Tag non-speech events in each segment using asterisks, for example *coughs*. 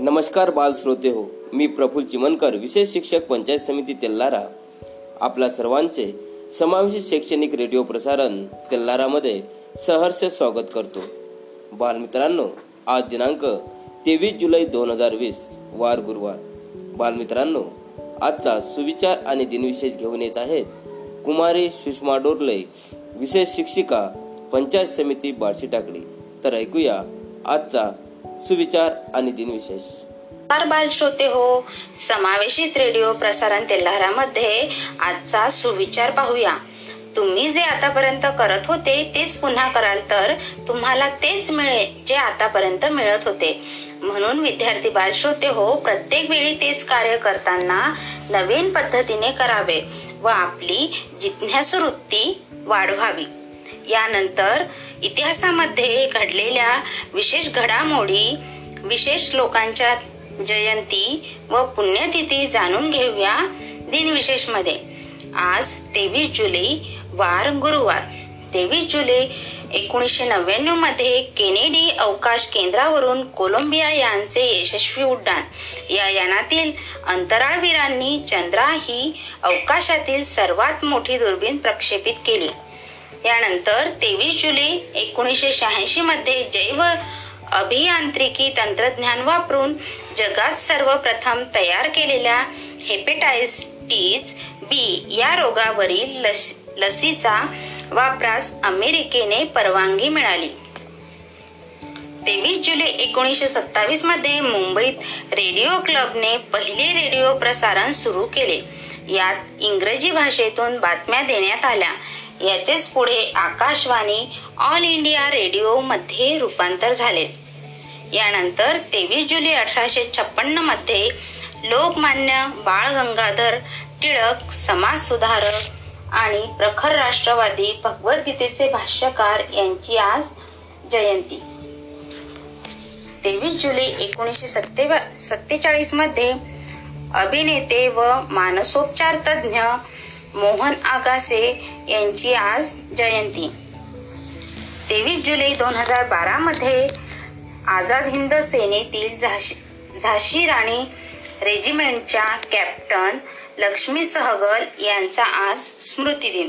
नमस्कार बाल श्रोते हो मी प्रफुल चिमनकर विशेष शिक्षक पंचायत समिती तेल्लारा आपल्या सर्वांचे समावेशित शैक्षणिक रेडिओ प्रसारण तेल्लारामध्ये सहर्ष स्वागत करतो. बालमित्रांनो आज दिनांक तेवीस जुलै दोन हजार वीस वार गुरुवार. बालमित्रांनो आजचा सुविचार आणि दिनविशेष घेऊन येत आहेत कुमारी सुषमा डोरले विशेष शिक्षिका पंचायत समिती बार्शी टाकळी. तर ऐकूया आजचा सुविचार आणि दिनविशेष. नमस्कार बाल श्रोते हो समावेशित रेडिओ प्रसारण तेल्हारामध्ये आजचा सुविचार पाहूया. तुम्ही जे आतापर्यंत करत होते तेच पुन्हा कराल तर तुम्हाला तेच मिळेल जे आतापर्यंत मिळत होते. म्हणून विद्यार्थी बाल श्रोते हो प्रत्येक वेळी तेच कार्य करताना नवीन पद्धतीने करावे व आपली जिज्ञासू वृत्ती वाढवावी. यानंतर इतिहासामध्ये घडलेल्या विशेष घडामोडी विशेष लोकांच्या जयंती व पुण्यतिथी जाणून घेऊया दिनविशेषमध्ये. आज तेवीस जुलै वार गुरुवार. तेवीस जुलै एकोणीसशे नव्याण्णवमध्ये केनेडी अवकाश केंद्रावरून कोलंबिया यांचे यशस्वी उड्डाण. या यानातील अंतराळवीरांनी चंद्रा ही अवकाशातील सर्वात मोठी दुर्बीण प्रक्षेपित केली. यानंतर तेवीस जुलै एकोणीसशे शहाऐंशी मध्ये जैव अभियांत्रिकी तंत्रज्ञान वापरून जगात सर्वप्रथम तयार केलेल्या हेपेटायटिस बी या रोगावरील लस लसीचा वापरास अमेरिकेने परवानगी मिळाली. तेवीस जुलै एकोणीसशे सत्तावीसमध्ये मुंबईत रेडिओ क्लबने पहिले रेडिओ प्रसारण सुरू केले. यात इंग्रजी भाषेतून बातम्या देण्यात आल्या. याचेच पुढे आकाशवाणी ऑल इंडिया रेडिओ मध्ये रूपांतर झाले. यानंतर तेवीस जुलै अठराशे छप्पन्नमध्ये लोकमान्य बाळ गंगाधर टिळक समाज सुधारक आणि प्रखर राष्ट्रवादी भगवद्गीतेचे भाष्यकार यांची आज जयंती. तेवीस जुलै एकोणीसशे सत्तेवा सत्तेचाळीसमध्ये अभिनेते व मानसोपचार तज्ज्ञ मोहन आगासे यांची आज जयंती. तेवीस जुलै दोन हजार बारामध्ये आझाद हिंद सेनेतील झाशी झाशी राणी रेजिमेंटच्या कॅप्टन लक्ष्मी सहगल यांचा आज स्मृती दिन.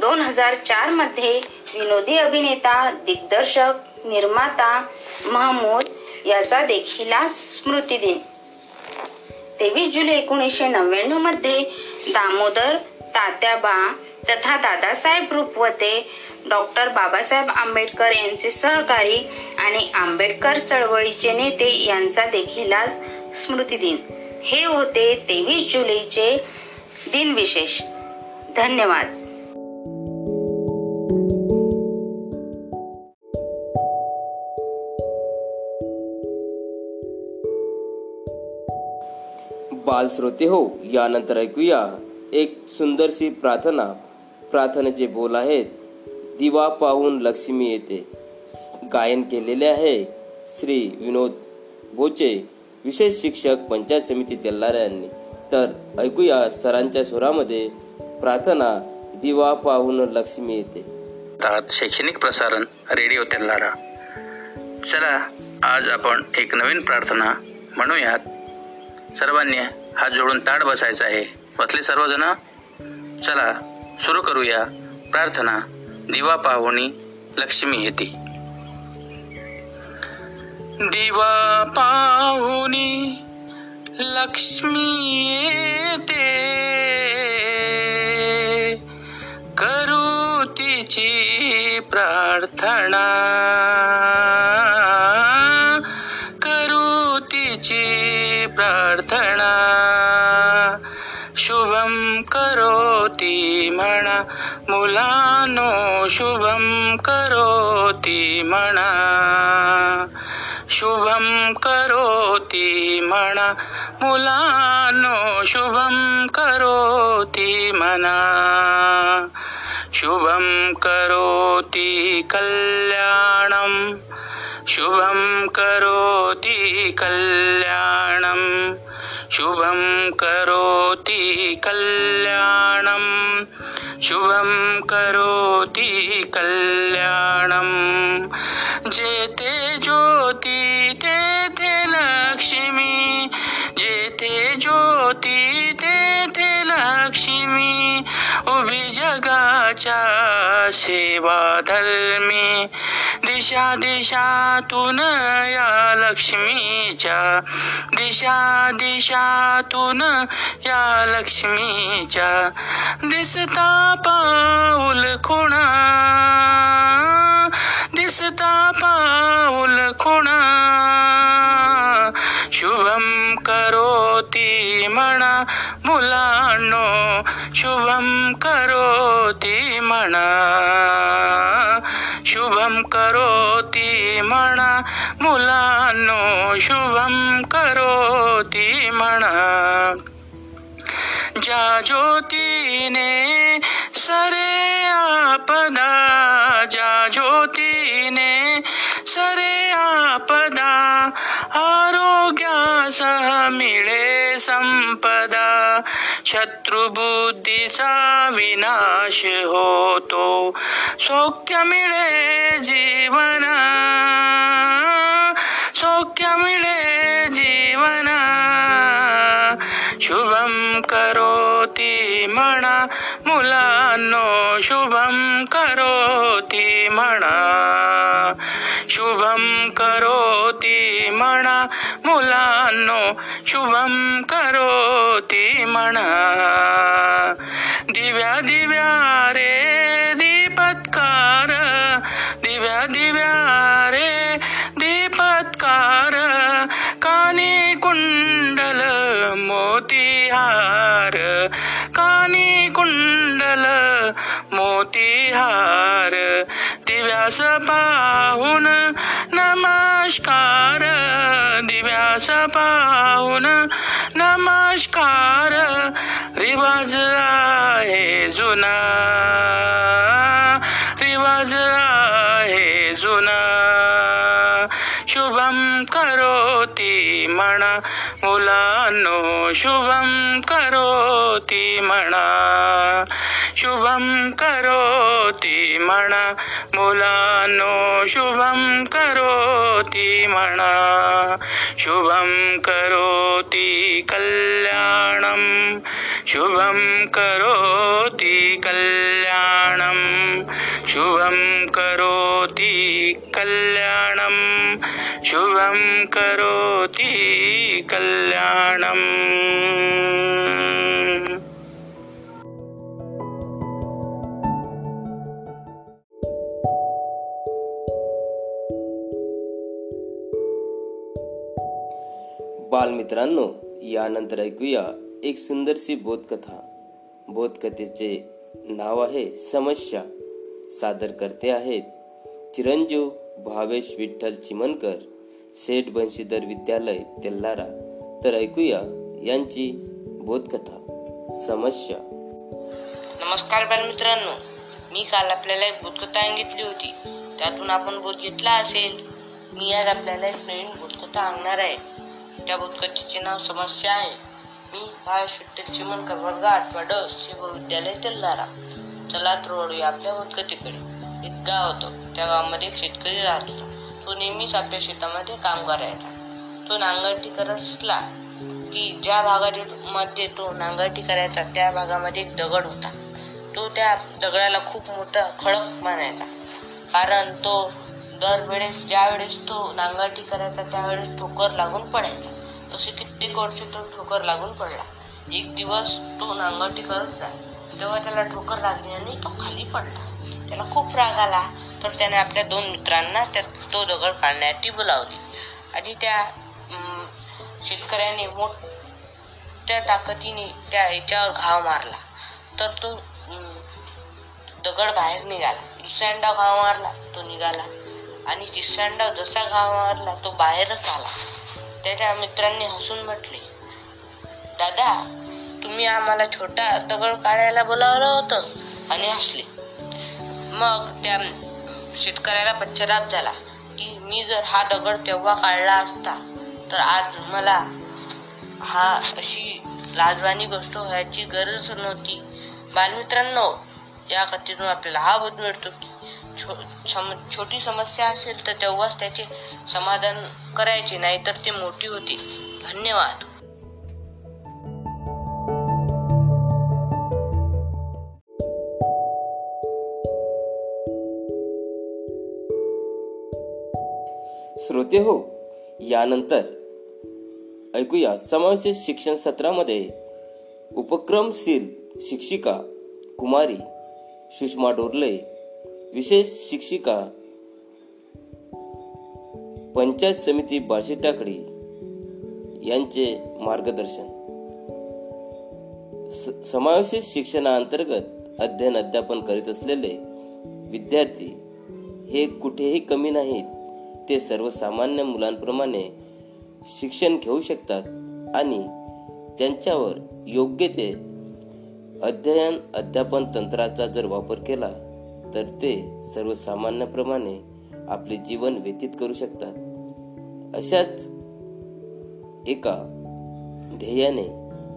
दोन हजार चारमध्ये विनोदी अभिनेता दिग्दर्शक निर्माता महमूद याचा देखील आज स्मृती दिन. तेवीस जुलै एकोणीसशे नव्याण्णवमध्ये दामोदर तात्याबा तथा दादासाहेब रुपवते डॉक्टर बाबासाहेब आंबेडकर यांचे सहकारी आणि आंबेडकर चळवळीचे नेते यांचा देखील आज स्मृती दिन. हे होते तेवीस जुलैचे दिनविशेष धन्यवाद. श्रोते हो यानंतर ऐकूया एक सुंदरशी प्रार्थना. प्रार्थनेचे बोल आहेत दिवा पाहून लक्ष्मी येते. गायन केलेले आहे श्री विनोद बोचे विशेष शिक्षक पंचायत समिती तेल्लारा यांनी. तर ऐकूया सरांच्या सुरामध्ये प्रार्थना दिवा पाहून लक्ष्मी येते. शैक्षणिक प्रसारण रेडिओ तेल्लारा चला आज आपण एक नवीन प्रार्थना म्हणूयात. सर्वांनी हात जोडून ताड बसायचा आहे. बसले सर्वजण चला सुरू करूया. प्रार्थना दिवा पाहुणी लक्ष्मी येते. दिवा पाहुणी लक्ष्मी येते. करू तिची प्रार्थना. प्रार्थना। शुभम करोती म्हणा मुलानो शुभम करोती म्हणा शुभम करोती म्हणा मुलानो शुभम करोती म्हणा शुभम करोति कल्याणम। शुभं करोति कल्याणं। शुभं करोति कल्याणं। शुभं करोति कल्याणं। जेते ज्योती तेथे लक्ष्मी। ज्योति ज्योती तेथे लक्ष्मी। उभी जगाच्या सेवाधर्मी। दिशा दिशातून या लक्ष्मीच्या. दिशा दिशातून या लक्ष्मीच्या. दिसता पाऊल खुणा. दिसता पाऊल खुणा. शुभम करोती म्हणा मुलांनो शुभम करोती म्हणा शुभम करोती म्हणा मुलांनो शुभम करोती म्हणा ज्या ज्योतीने सरे आपदा। शत्रुबुद्धीचा विनाश होतो. सौख्य मिळे जीवना. सौख्य मिळे जीवना. शुभम करोती म्हणा मुलांनो शुभम करोती म्हणा शुभम करोती म्हणा मुलांनो शुभम करो म्हणा दिव्या दिव्या रे दीपत्कार. दिव्या दिव्या रे दीपत्कार. कानी कुंडल मोतीहार. कानी कुंडल मोतीहार. दिव्यास पाहून नमस्कार. दिव्यास पाहून नमस्कार रिवाज आहे जुना. रिवाज आहे जुना. शुभम करोती म्हणा मुलांनो शुभम करोती म्हणा शुभम करोती म्हणा मुलांनो शुभम करोती म्हणा शुभम करोती कल्याणम शुभम करोति कल्याणं। शुभं करोति कल्याणम् शुभं करोति कल्याणम्। बालमित्रांनो यानंतर ऐकूया एक सुंदरशी बोधकथा. बोधकथेचे नाव आहे समस्या. सादर करते आहेत चिरंजीव भावेश विठ्ठल चिमनकर सेठ बंशीधर विद्यालय तेल्लारा तर ऐकूया यांची बोधकथा समस्या. नमस्कार बालमित्रांनो मी काल आपल्याला एक बोधकथा सांगितली होती. त्यातून आपण बोध घेतला असेल. मी आज आपल्याला एक नवीन बोधकथा आणणार आहे. त्या बोधकथेचे नाव समस्या आहे. मी भावेश विठ्ठल चिमणकर वर्ग आठवा ड शिवविद्यालय तेल्लारा चला तर वळूया आपल्या बोधकथेकडे. एक गाव होतं. त्या गावामध्ये एक शेतकरी राहत होता. तो नेहमीच आपल्या शेतामध्ये काम करायचा. तो नांगरटी करत असला की ज्या भागामध्ये तो नांगरटी करायचा त्या भागामध्ये एक दगड होता. तो त्या दगडाला खूप मोठा खडक मानायचा कारण तो दरवेळेस ज्या वेळेस तो नांगरटी करायचा त्यावेळेस ठोकर लागून पडायचा. तसे कित्येक वर्ष तो ठोकर लागून पडला. एक दिवस तो नांगरटी करत राहिला तेव्हा त्याला ठोकर लागली आणि तो खाली पडला. त्याला खूप राग आला. तर त्याने आपल्या दोन मित्रांना त्या तो दगड काढण्यासाठी बोलावली आणि त्या शेतकऱ्याने मोठ्या ताकदीने त्या याच्यावर घाव मारला. तर तो दगड बाहेर निघाला. दुसऱ्यांदा घाव मारला तो निघाला. आणि तिसऱ्यांदा जसा घाव मारला तो बाहेरच आला. त्याच्या मित्रांनी हसून म्हटले दादा तुम्ही आम्हाला छोटा दगड काढायला बोलावलं होतं. आणि हसले. मग त्या शेतकऱ्याला पश्चाताप झाला की मी जर हा दगड तेव्हा काढला असता तर आज मला हा अशी लाजवानी गोष्ट व्हायची गरज नव्हती. बालमित्रांनो या कथेतून आपल्याला हा बोध मिळतो की छो सम छोटी समस्या असेल तर तेव्हाच त्याचे समाधान करायचे नाहीतर ते मोठी होते. धन्यवाद. श्रोते हो यानंतर ऐकूया समावेशित शिक्षण सत्रामध्ये उपक्रमशील शिक्षिका कुमारी सुषमा डोरले विशेष शिक्षिका पंचायत समिती बार्शी टाकडी यांचे मार्गदर्शन. स- समावेशित शिक्षणाअंतर्गत अध्ययन अध्यापन करीत असलेले विद्यार्थी हे कुठेही कमी नाहीत. ते सर्वसामान्य मुलांप्रमाणे शिक्षण घेऊ शकतात आणि त्यांच्यावर योग्य ते अध्ययन अध्यापन तंत्राचा जर वापर केला तर ते सर्वसामान्याप्रमाणे आपले जीवन व्यतीत करू शकतात. अशाच एका ध्येयाने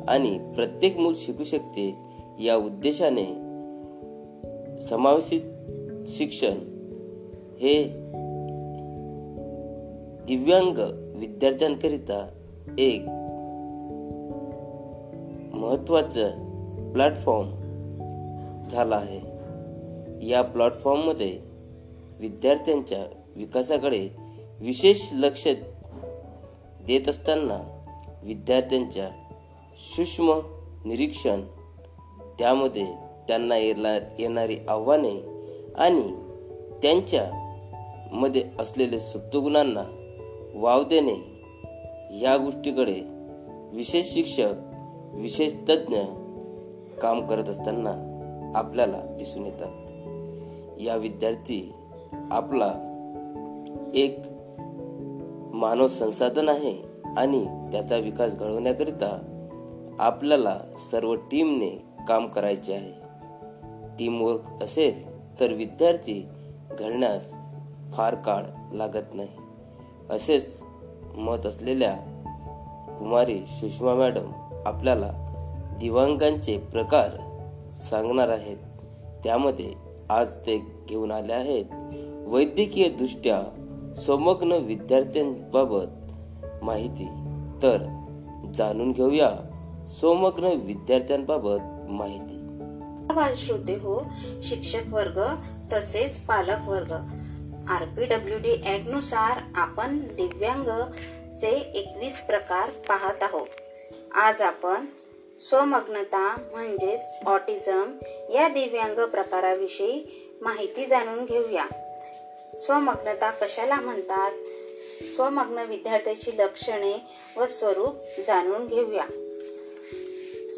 आणि प्रत्येक मूल शिकू शकते या उद्देशाने समावेशित शिक्षण हे दिव्यांग विद्यार्थ्यांकरिता एक महत्त्वाचं प्लॅटफॉर्म झाला आहे. या प्लॅटफॉर्ममध्ये विद्यार्थ्यांच्या विकासाकडे विशेष लक्ष देत असताना विद्यार्थ्यांच्या सूक्ष्म निरीक्षण त्यामध्ये त्यांना येणार येणारी आव्हाने आणि त्यांच्यामध्ये असलेले सुप्तगुणांना वाव देणे या गोष्टीकडे विशेष शिक्षक विशेष तज्ज्ञ काम करत असताना आपल्याला दिसून येतात. या विद्यार्थी आपला एक मानव संसाधन आहे आणि त्याचा विकास घडवण्याकरिता आपल्याला सर्व टीमने काम करायचे आहे. टीमवर्क असेल तर विद्यार्थी घडण्यास फार काळ लागत नाही. असेच मत असलेल्या कुमारी सुषमा मॅडम आपल्याला दिवांगांचे प्रकार सांगणार आहेत. त्यामध्ये आज ते घेऊन आले आहेत. वैद्यकीय दृष्ट्या समग्न विद्यार्थ्यांबाबत माहिती. तर जाणून घेऊया समग्न विद्यार्थ्यांबाबत माहिती. श्रोते हो शिक्षक वर्ग तसेच पालक वर्ग. आर पी डब्ल्यू डी ऍक्टनुसार आपण दिव्यांग चे एकवीस प्रकार पाहत आहोत. आज आपण स्वमग्नता म्हणजेच ऑटिझम या दिव्यांग प्रकाराविषयी माहिती जाणून घेऊया. स्वमग्नता कशाला म्हणतात? स्वमग्न विद्यार्थ्याची लक्षणे व स्वरूप जाणून घेऊया.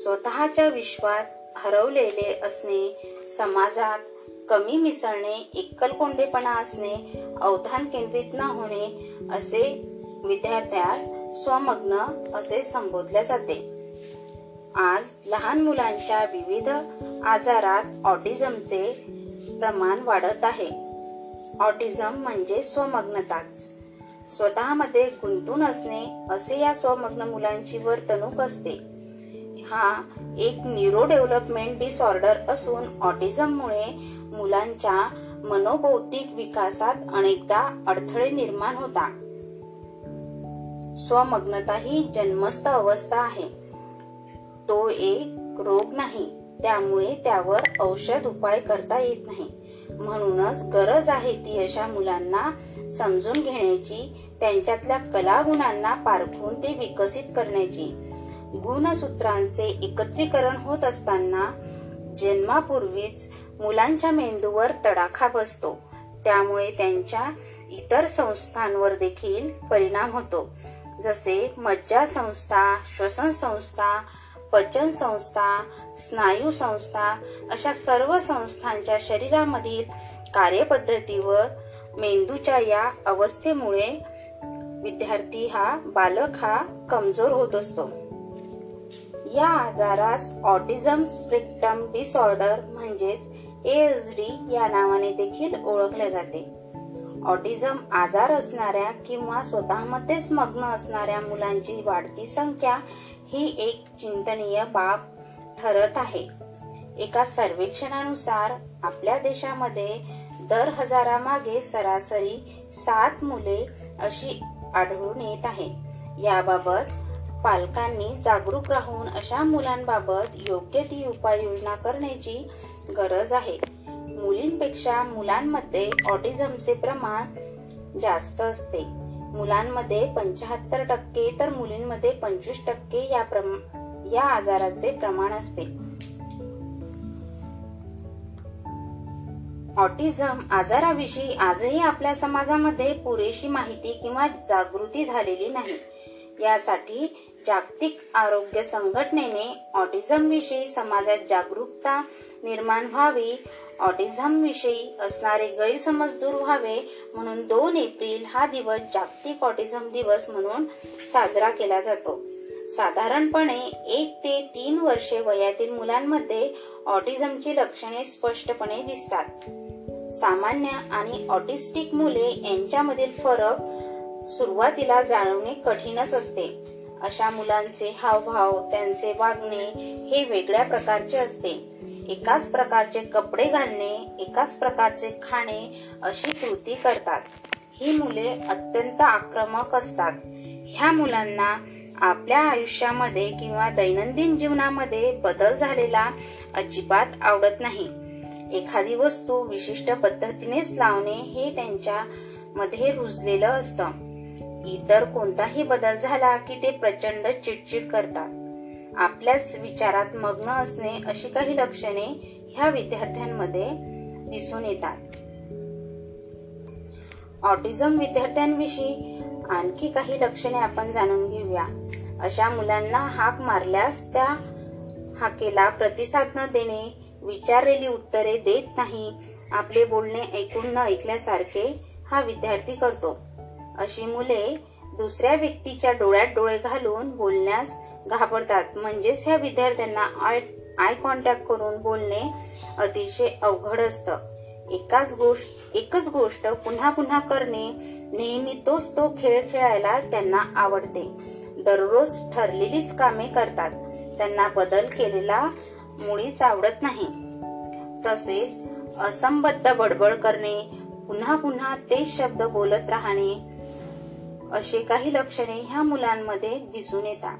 स्वतःच्या विश्वात हरवलेले असणे समाजात कमी मिसळणे एकलकोंडेपणा असणे अवधान केंद्रित न होणे असे विद्यार्थ्यास स्वमग्न असे संबोधले जाते. आज लहान मुलांच्या विविध आजारात ऑटिझमचे प्रमाण वाढत आहे. ऑटिझम म्हणजे स्वमग्नताच. स्वतःमध्ये गुंतून असणे असे या स्वमग्न मुलांची वर्तणूक असते. हा एक न्यूरो डेव्हलपमेंट डिसऑर्डर असून ऑटिझममुळे मुलांच्या मनोबौद्धिक विकासात अनेकदा अडथळे निर्माण होतात. स्वमग्नता ही जन्मस्थ अवस्था आहे. तो एक रोग नाही त्यामुळे त्यावर औषध उपाय करता येत नाही. म्हणूनच गरज आहे ती अशा मुलांना समजून घेण्याची त्यांच्यातल्या कलागुणांना पारखून ते विकसित करण्याची. गुणसूत्रांचे एकत्रीकरण होत असताना जन्मापूर्वीच मुलांच्या मेंदूवर तडाखा बसतो. त्यामुळे त्यांच्या इतर संस्थांवर देखील परिणाम होतो. जसे मज्जा संस्था श्वसन संस्था पचन संस्था स्नायू संस्था अशा सर्व संस्थांच्या शरीरामधील कार्यपद्धतीवर मेंदूच्या या अवस्थेमुळे विद्यार्थी हा बालक हा कमजोर होत असतो. या आजारास ऑटिझम स्पेक्ट्रम डिसऑर्डर म्हणजेच एस डी या नावाने देखील ओळखले जाते. ऑटिझम आजार असणाऱ्या किंवा स्वतःमध्येच मग्न असणाऱ्या मुलांची वाढती संख्या ही एक चिंतनीय बाब ठरत आहे. एका सर्वेक्षणानुसार आपल्या देशामध्ये दर हजारामागे सरासरी सात मुले अशी आढळून येत आहे. याबाबत पालकांनी जागरूक राहून अशा मुलांबाबत योग्य ती उपाययोजना करण्याची गरज आहे. मुलींपेक्षा मुलांमध्ये ऑटिझमचे प्रमाण जास्त असते. मुलांमध्ये पंचाहत्तर टक्के तर मुलींमध्ये पंचवीस टक्के या प्रम या आजाराचे प्रमाण असते. ऑटिझम आजाराविषयी आजही आपल्या समाजामध्ये पुरेशी माहिती किंवा जागृती झालेली नाही. यासाठी जागतिक आरोग्य संघटनेने ऑटिझम विषयी समाजात जागरूकता निर्माण व्हावी ऑटिझम विषयी असणारे गैरसमज दूर व्हावे म्हणून दोन एप्रिल हा दिवस जागतिक ऑटिझम दिवस म्हणून साजरा केला जातो. साधारणपणे एक ते तीन वर्षे वयातील मुलांमध्ये ऑटिझमची लक्षणे स्पष्टपणे दिसतात. सामान्य आणि ऑटिस्टिक मुले यांच्यामधील फरक सुरुवातीला जाणवणे कठीणच असते. अशा मुलांचे हावभाव त्यांचे वागणे हे वेगळ्या प्रकारचे असते. एकाच प्रकारचे कपडे घालणे एकाच प्रकारचे खाणे अशी कृती करतात. ही मुले अत्यंत आक्रमक असतात. ह्या मुलांना आपल्या आयुष्यामध्ये किंवा दैनंदिन जीवनामध्ये बदल झालेला अजिबात आवडत नाही. एखादी वस्तू विशिष्ट पद्धतीनेच लावणे हे त्यांच्या मध्ये रुजलेलं असतं. इतर कोणताही बदल झाला की ते प्रचंड चिडचिड करतात. आपल्याच विचारात मग्न असणे अशी काही लक्षणे ह्या विद्यार्थ्यांमध्ये दिसून येतात. ऑटिझम विद्यार्थ्यांविषयी आणखी काही लक्षणे आपण जाणून घेऊया. अशा मुलांना हाक मारल्यास त्या हाकेला प्रतिसाद न देणे विचारलेली उत्तरे देत नाही आपले बोलणे ऐकून न ऐकल्यासारखे हा विद्यार्थी करतो. अशी मुले दुसऱ्या व्यक्तीच्या डोळ्यात डोळे घालून बोलण्यास घाबरतात. म्हणजेच ह्या विद्यार्थ्यांना आय आय कॉन्टॅक्ट करून बोलणे अतिशय अवघड असतं. एकाच गोष्ट एकच गोष्ट पुन्हा पुन्हा करणे नेहमी तोच तो खेळ खेळायला त्यांना आवडते. दररोज ठरलेलीच कामे करतात. त्यांना बदल केलेला मुळीच आवडत नाही. तसेच असंबद्ध बडबड करणे पुन्हा पुन्हा तेच शब्द बोलत राहणे असे काही लक्षणे ह्या मुलांमध्ये दिसून येतात.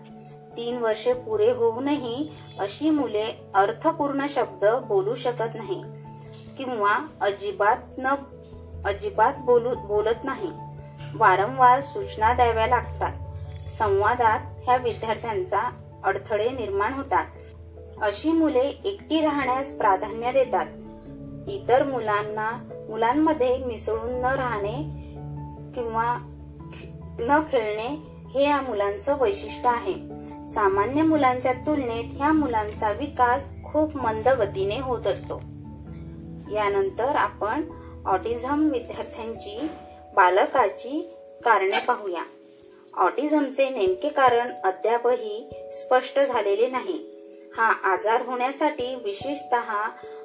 तीन वर्षे पुरे होऊनही अशी मुले अर्थपूर्ण शब्द बोलू शकत नाही किंवा अजिबात न अजिबात बोलू बोलत नाही. वारंवार सूचना द्याव्या लागतात. संवादात ह्या विद्यार्थ्यांचा अडथळे निर्माण होतात. अशी मुले एकटी राहण्यास प्राधान्य देतात. इतर मुलांना मुलांमध्ये मिसळून न राहणे किंवा न खेळणे हे या मुलांचं वैशिष्ट्य आहे. सामान्य मुलांच्या तुलनेत ह्या मुलांचा विकास खूप मंद गतीने होत असतो. यानंतर आपण ऑटिझम विद्यार्थ्यांची बालकाची कारणे पाहूया. ऑटिझमचे नेमके कारण अद्यापही स्पष्ट झालेले नाही. हा आजार होण्यासाठी विशेषत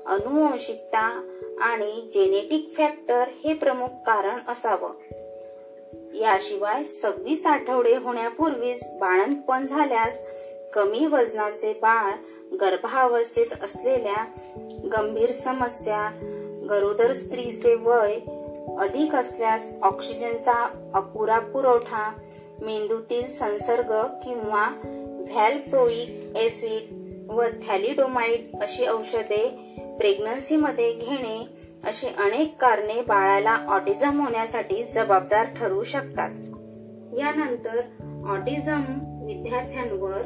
अनुवंशिकता आणि जेनेटिक फॅक्टर हे प्रमुख कारण असावं. याशिवाय सव्वीस आठवडे होण्यापूर्वीच बाळंतपण झाल्यास कमी वजनाचे बाळ गर्भावस्थेत असलेल्या गंभीर समस्या गरोदर स्त्रीचे वय अधिक असल्यास ऑक्सिजनचा अपुरा पुरवठा मेंदूतील संसर्ग किंवा व्हॅलप्रोईक ऍसिड व थॅलिडोमाइड अशी औषधे प्रेग्नन्सीमध्ये घेणे अशी अनेक कारणे बाळाला ऑटिझम होण्यासाठी जबाबदार ठरू शकतात. यानंतर ऑटिझम विद्यार्थ्यांवर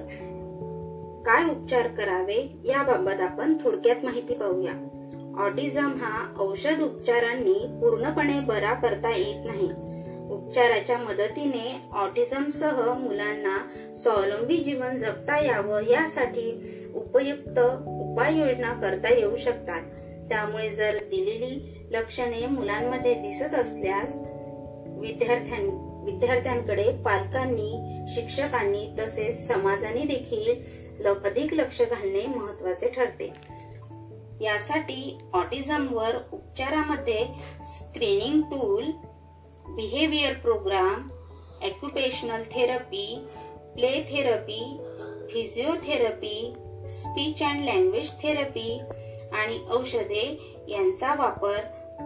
काय उपचार करावे याबाबत आपण थोडक्यात माहिती पाहूया. ऑटिझम हा औषध उपचारांनी पूर्णपणे बरा करता येत नाही. उपचाराच्या मदतीने ऑटिझमसह मुलांना स्वावलंबी जीवन जगता यावं यासाठी उपयुक्त उपाययोजना करता येऊ शकतात. त्यामुळे जर दिलेली लक्षणे मुलांमध्ये दिसत असल्यास विद्यार्थ्यां विद्यार्थ्यांकडे पालकांनी शिक्षकांनी तसेच समाजाने देखील अधिक लक्ष घालणे महत्त्वाचे ठरते. यासाठी ऑटिझमवर उपचारामध्ये screening tool behaviour program occupational therapy play therapy physiotherapy speech and language therapy आणि औषधे यांचा वापर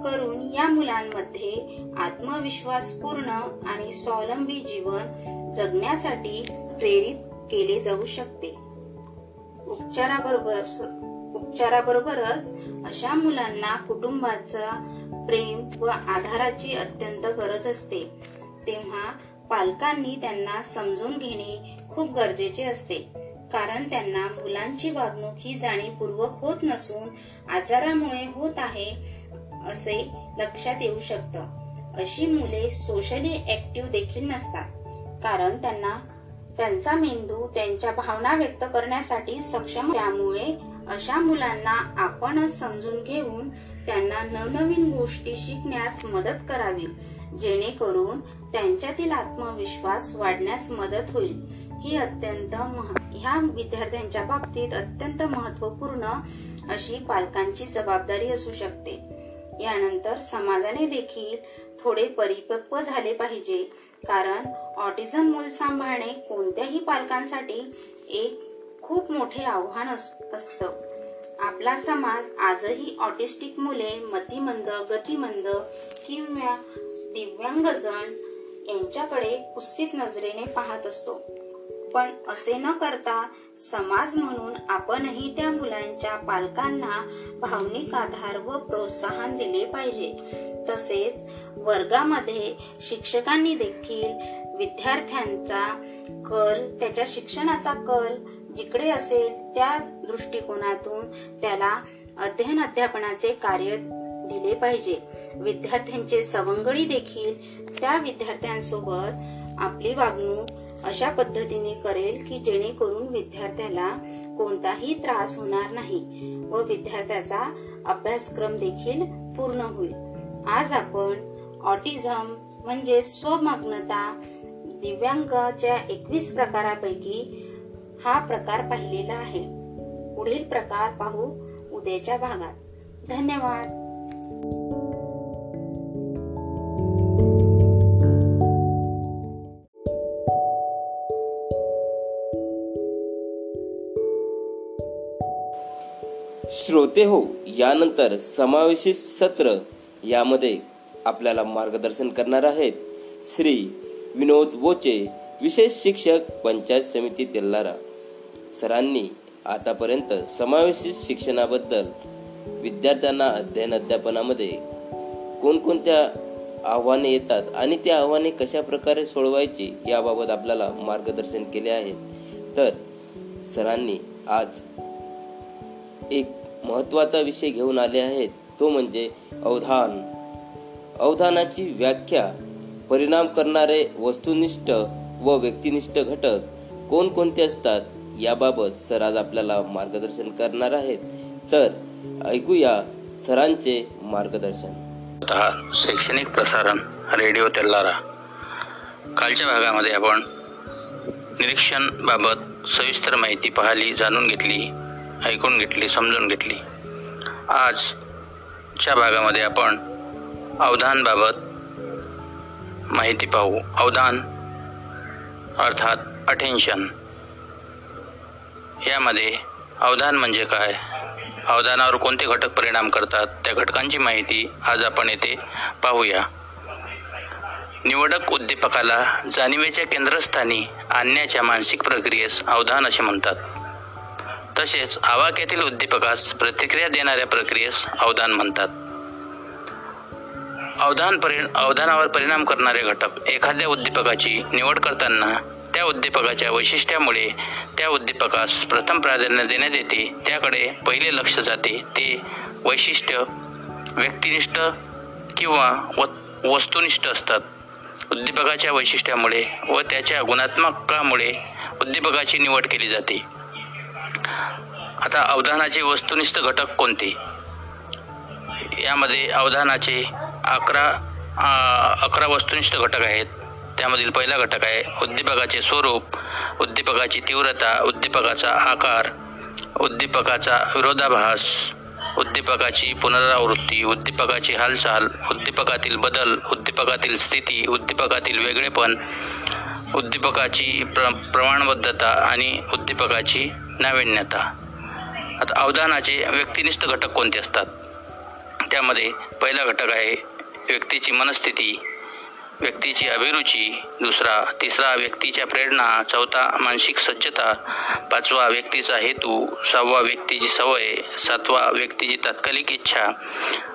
करून या मुलांमध्ये आत्मविश्वासपूर्ण आणि स्वावलंबी जीवन जगण्यासाठी प्रेरित केले जाऊ शकते. उपचाराबरोबर उपचाराबरोबरच अशा मुलांना कुटुंबाचा प्रेम व आधाराची अत्यंत गरज असते. तेव्हा पालकांनी त्यांना समजून घेणे खूप गरजेचे असते. कारण त्यांना मुलांची वागणूक ही जाणीवपूर्वक होत नसून आजारामुळे होत आहे असे लक्षात येऊ शकतं. अशी मुले सोशली ऍक्टिव्ह देखील नसतात. कारण त्यांना त्यांचा मेंदू त्यांच्या भावना व्यक्त करण्यासाठी सक्षम त्यामुळे अशा मुलांना आपणच समजून घेऊन त्यांना नवनवीन गोष्टी शिकण्यास मदत करावी जेणेकरून त्यांच्यातील आत्मविश्वास वाढण्यास मदत होईल. ही अत्यंत मह ह्या विद्यार्थ्यांच्या बाबतीत अत्यंत महत्त्वपूर्ण अशी पालकांची जबाबदारी असू शकते. यानंतर समाजाने देखील थोडे परिपक्व झाले पाहिजे. कारण ऑटिझम मूल सांभाळणे कोणत्याही पालकांसाठी एक खूप मोठे आव्हान अस- असतं. आपला समाज आजही ऑटिस्टिक मुले मतिमंद गतिमंद किंवा दिव्यांगजन यांच्याकडे कुस्सित नजरेने पाहत असतो. पण असे न करता समाज म्हणून आपणही त्या मुलांच्या पालकांना भावनिक आधार व प्रोत्साहन दिले पाहिजे. तसेच वर्गामध्ये शिक्षकांनी देखील विद्यार्थ्यांचा कल त्याच्या शिक्षणाचा कल जिकडे असेल त्या दृष्टिकोनातून त्याला अध्ययन अध्यापनाचे कार्य दिले पाहिजे. विद्यार्थ्यांचे सवंगडी देखील त्या विद्यार्थ्यांसोबत आपली वागणूक अशा पद्धतीने करेल की जेणेकरून विद्यार्थ्याला कोणताही त्रास होणार नाही व विद्यार्थ्याचा अभ्यासक्रम देखील पूर्ण होईल. आज आपण ऑटिझम म्हणजे स्वमग्नता दिव्यांगाच्या एकवीस प्रकारापैकी हा प्रकार पाहिलेला आहे. पुढील प्रकार पाहू उद्याच्या भागात. धन्यवाद. होते हो. यानंतर समावेशित सत्र यामध्ये आपल्याला मार्गदर्शन करणार आहेत श्री विनोद बोचे विशेष शिक्षक पंचायत समिती तेल्लारा सरांनी आतापर्यंत समावेशित शिक्षणाबद्दल विद्यार्थ्यांना अध्ययन अध्यापनामध्ये कोणकोणत्या आव्हाने येतात आणि त्या आव्हाने कशा प्रकारे सोडवायची याबाबत आपल्याला मार्गदर्शन केले आहे तर सरांनी आज एक महत्त्वाचा विषय घेऊन आले आहेत. तो म्हणजे अवधान. अवधानाची व्याख्या परिणाम करणारे वस्तुनिष्ठ व व्यक्तिनिष्ठ घटक कोणकोणते असतात याबाबत सर आज आपल्याला मार्गदर्शन करणार आहेत. तर ऐकूया सरांचे मार्गदर्शन. दहा शैक्षणिक प्रसारण रेडिओ तेल्लारा कालच्या भागामध्ये आपण निरीक्षणबाबत सविस्तर माहिती पाहिली जाणून घेतली. ऐकून घेतली समजून घेतली. आजच्या भागामध्ये आपण अवधानबाबत माहिती पाहू. अवधान अर्थात अटेन्शन यामध्ये अवधान म्हणजे काय? अवधानावर कोणते घटक परिणाम करतात? त्या घटकांची माहिती आज आपण येथे पाहूया. निवडक उद्दीपकाला जाणिवेच्या केंद्रस्थानी आणण्याच्या मानसिक प्रक्रियेस अवधान असे म्हणतात. तसेच आवाक्यातील उद्दीपकास प्रतिक्रिया देणाऱ्या प्रक्रियेस अवधान म्हणतात. अवधान परि अवधानावर परिणाम करणारे घटक एखाद्या उद्दीपकाची निवड करताना त्या उद्दीपकाच्या वैशिष्ट्यामुळे त्या उद्दीपकास प्रथम प्राधान्य देण्यात येते. त्याकडे पहिले लक्ष जाते. ते वैशिष्ट्य व्यक्तिनिष्ठ किंवा व वस्तुनिष्ठ असतात. उद्दीपकाच्या वैशिष्ट्यामुळे व त्याच्या गुणात्मकामुळे उद्दीपकाची निवड केली जाते. आता अवधानाचे वस्तुनिष्ठ घटक कोणते? यामध्ये अवधानाचे अकरा अकरा वस्तुनिष्ठ घटक आहेत. त्यामधील पहिला घटक आहे उद्दीपकाचे स्वरूप उद्दीपकाची तीव्रता उद्दीपकाचा आकार उद्दीपकाचा विरोधाभास उद्दीपकाची पुनरावृत्ती उद्दीपकाची हालचाल उद्दीपकातील बदल उद्दीपकातील स्थिती उद्दीपकातील वेगळेपण उद्दीपकाची प्र प्रमाणबद्धता आणि उद्दीपकाची नाविन्यता आता अवधानाचे व्यक्तिनिष्ठ घटक कोणते असतात? त्यामध्ये पहिला घटक आहे व्यक्तीची मनस्थिती व्यक्तीची अभिरुची दुसरा तिसरा व्यक्तीच्या प्रेरणा चौथा मानसिक सज्जता पाचवा व्यक्तीचा हेतू सहावा व्यक्तीची सवय सातवा व्यक्तीची तात्कालिक इच्छा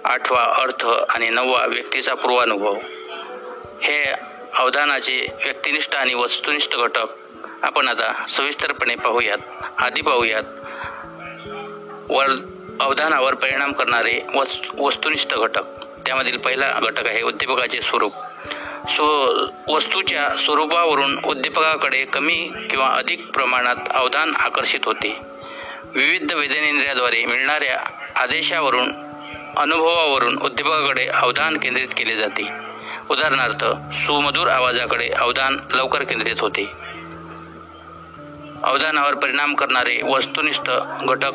आठवा अर्थ आणि नववा व्यक्तीचा पूर्वानुभव. हे अवधानाचे व्यक्तिनिष्ठ आणि वस्तुनिष्ठ घटक आपण आता सविस्तरपणे पाहूयात आधी पाहूयात. वर अवधानावर परिणाम करणारे वस् वस्तुनिष्ठ घटक. त्यामधील पहिला घटक आहे उद्दीपकाचे स्वरूप. सो वस्तूच्या स्वरूपावरून उद्दीपकाकडे कमी किंवा अधिक प्रमाणात अवधान आकर्षित होते. विविध वेदनेंद्रियाद्वारे मिळणाऱ्या आदेशावरून अनुभवावरून उद्दीपकाकडे अवधान केंद्रित केले जाते. उदाहरणार्थ सुमधुर आवाजाकडे अवधान लवकर केंद्रित होते. अवधानावर परिणाम करणारे वस्तुनिष्ठ घटक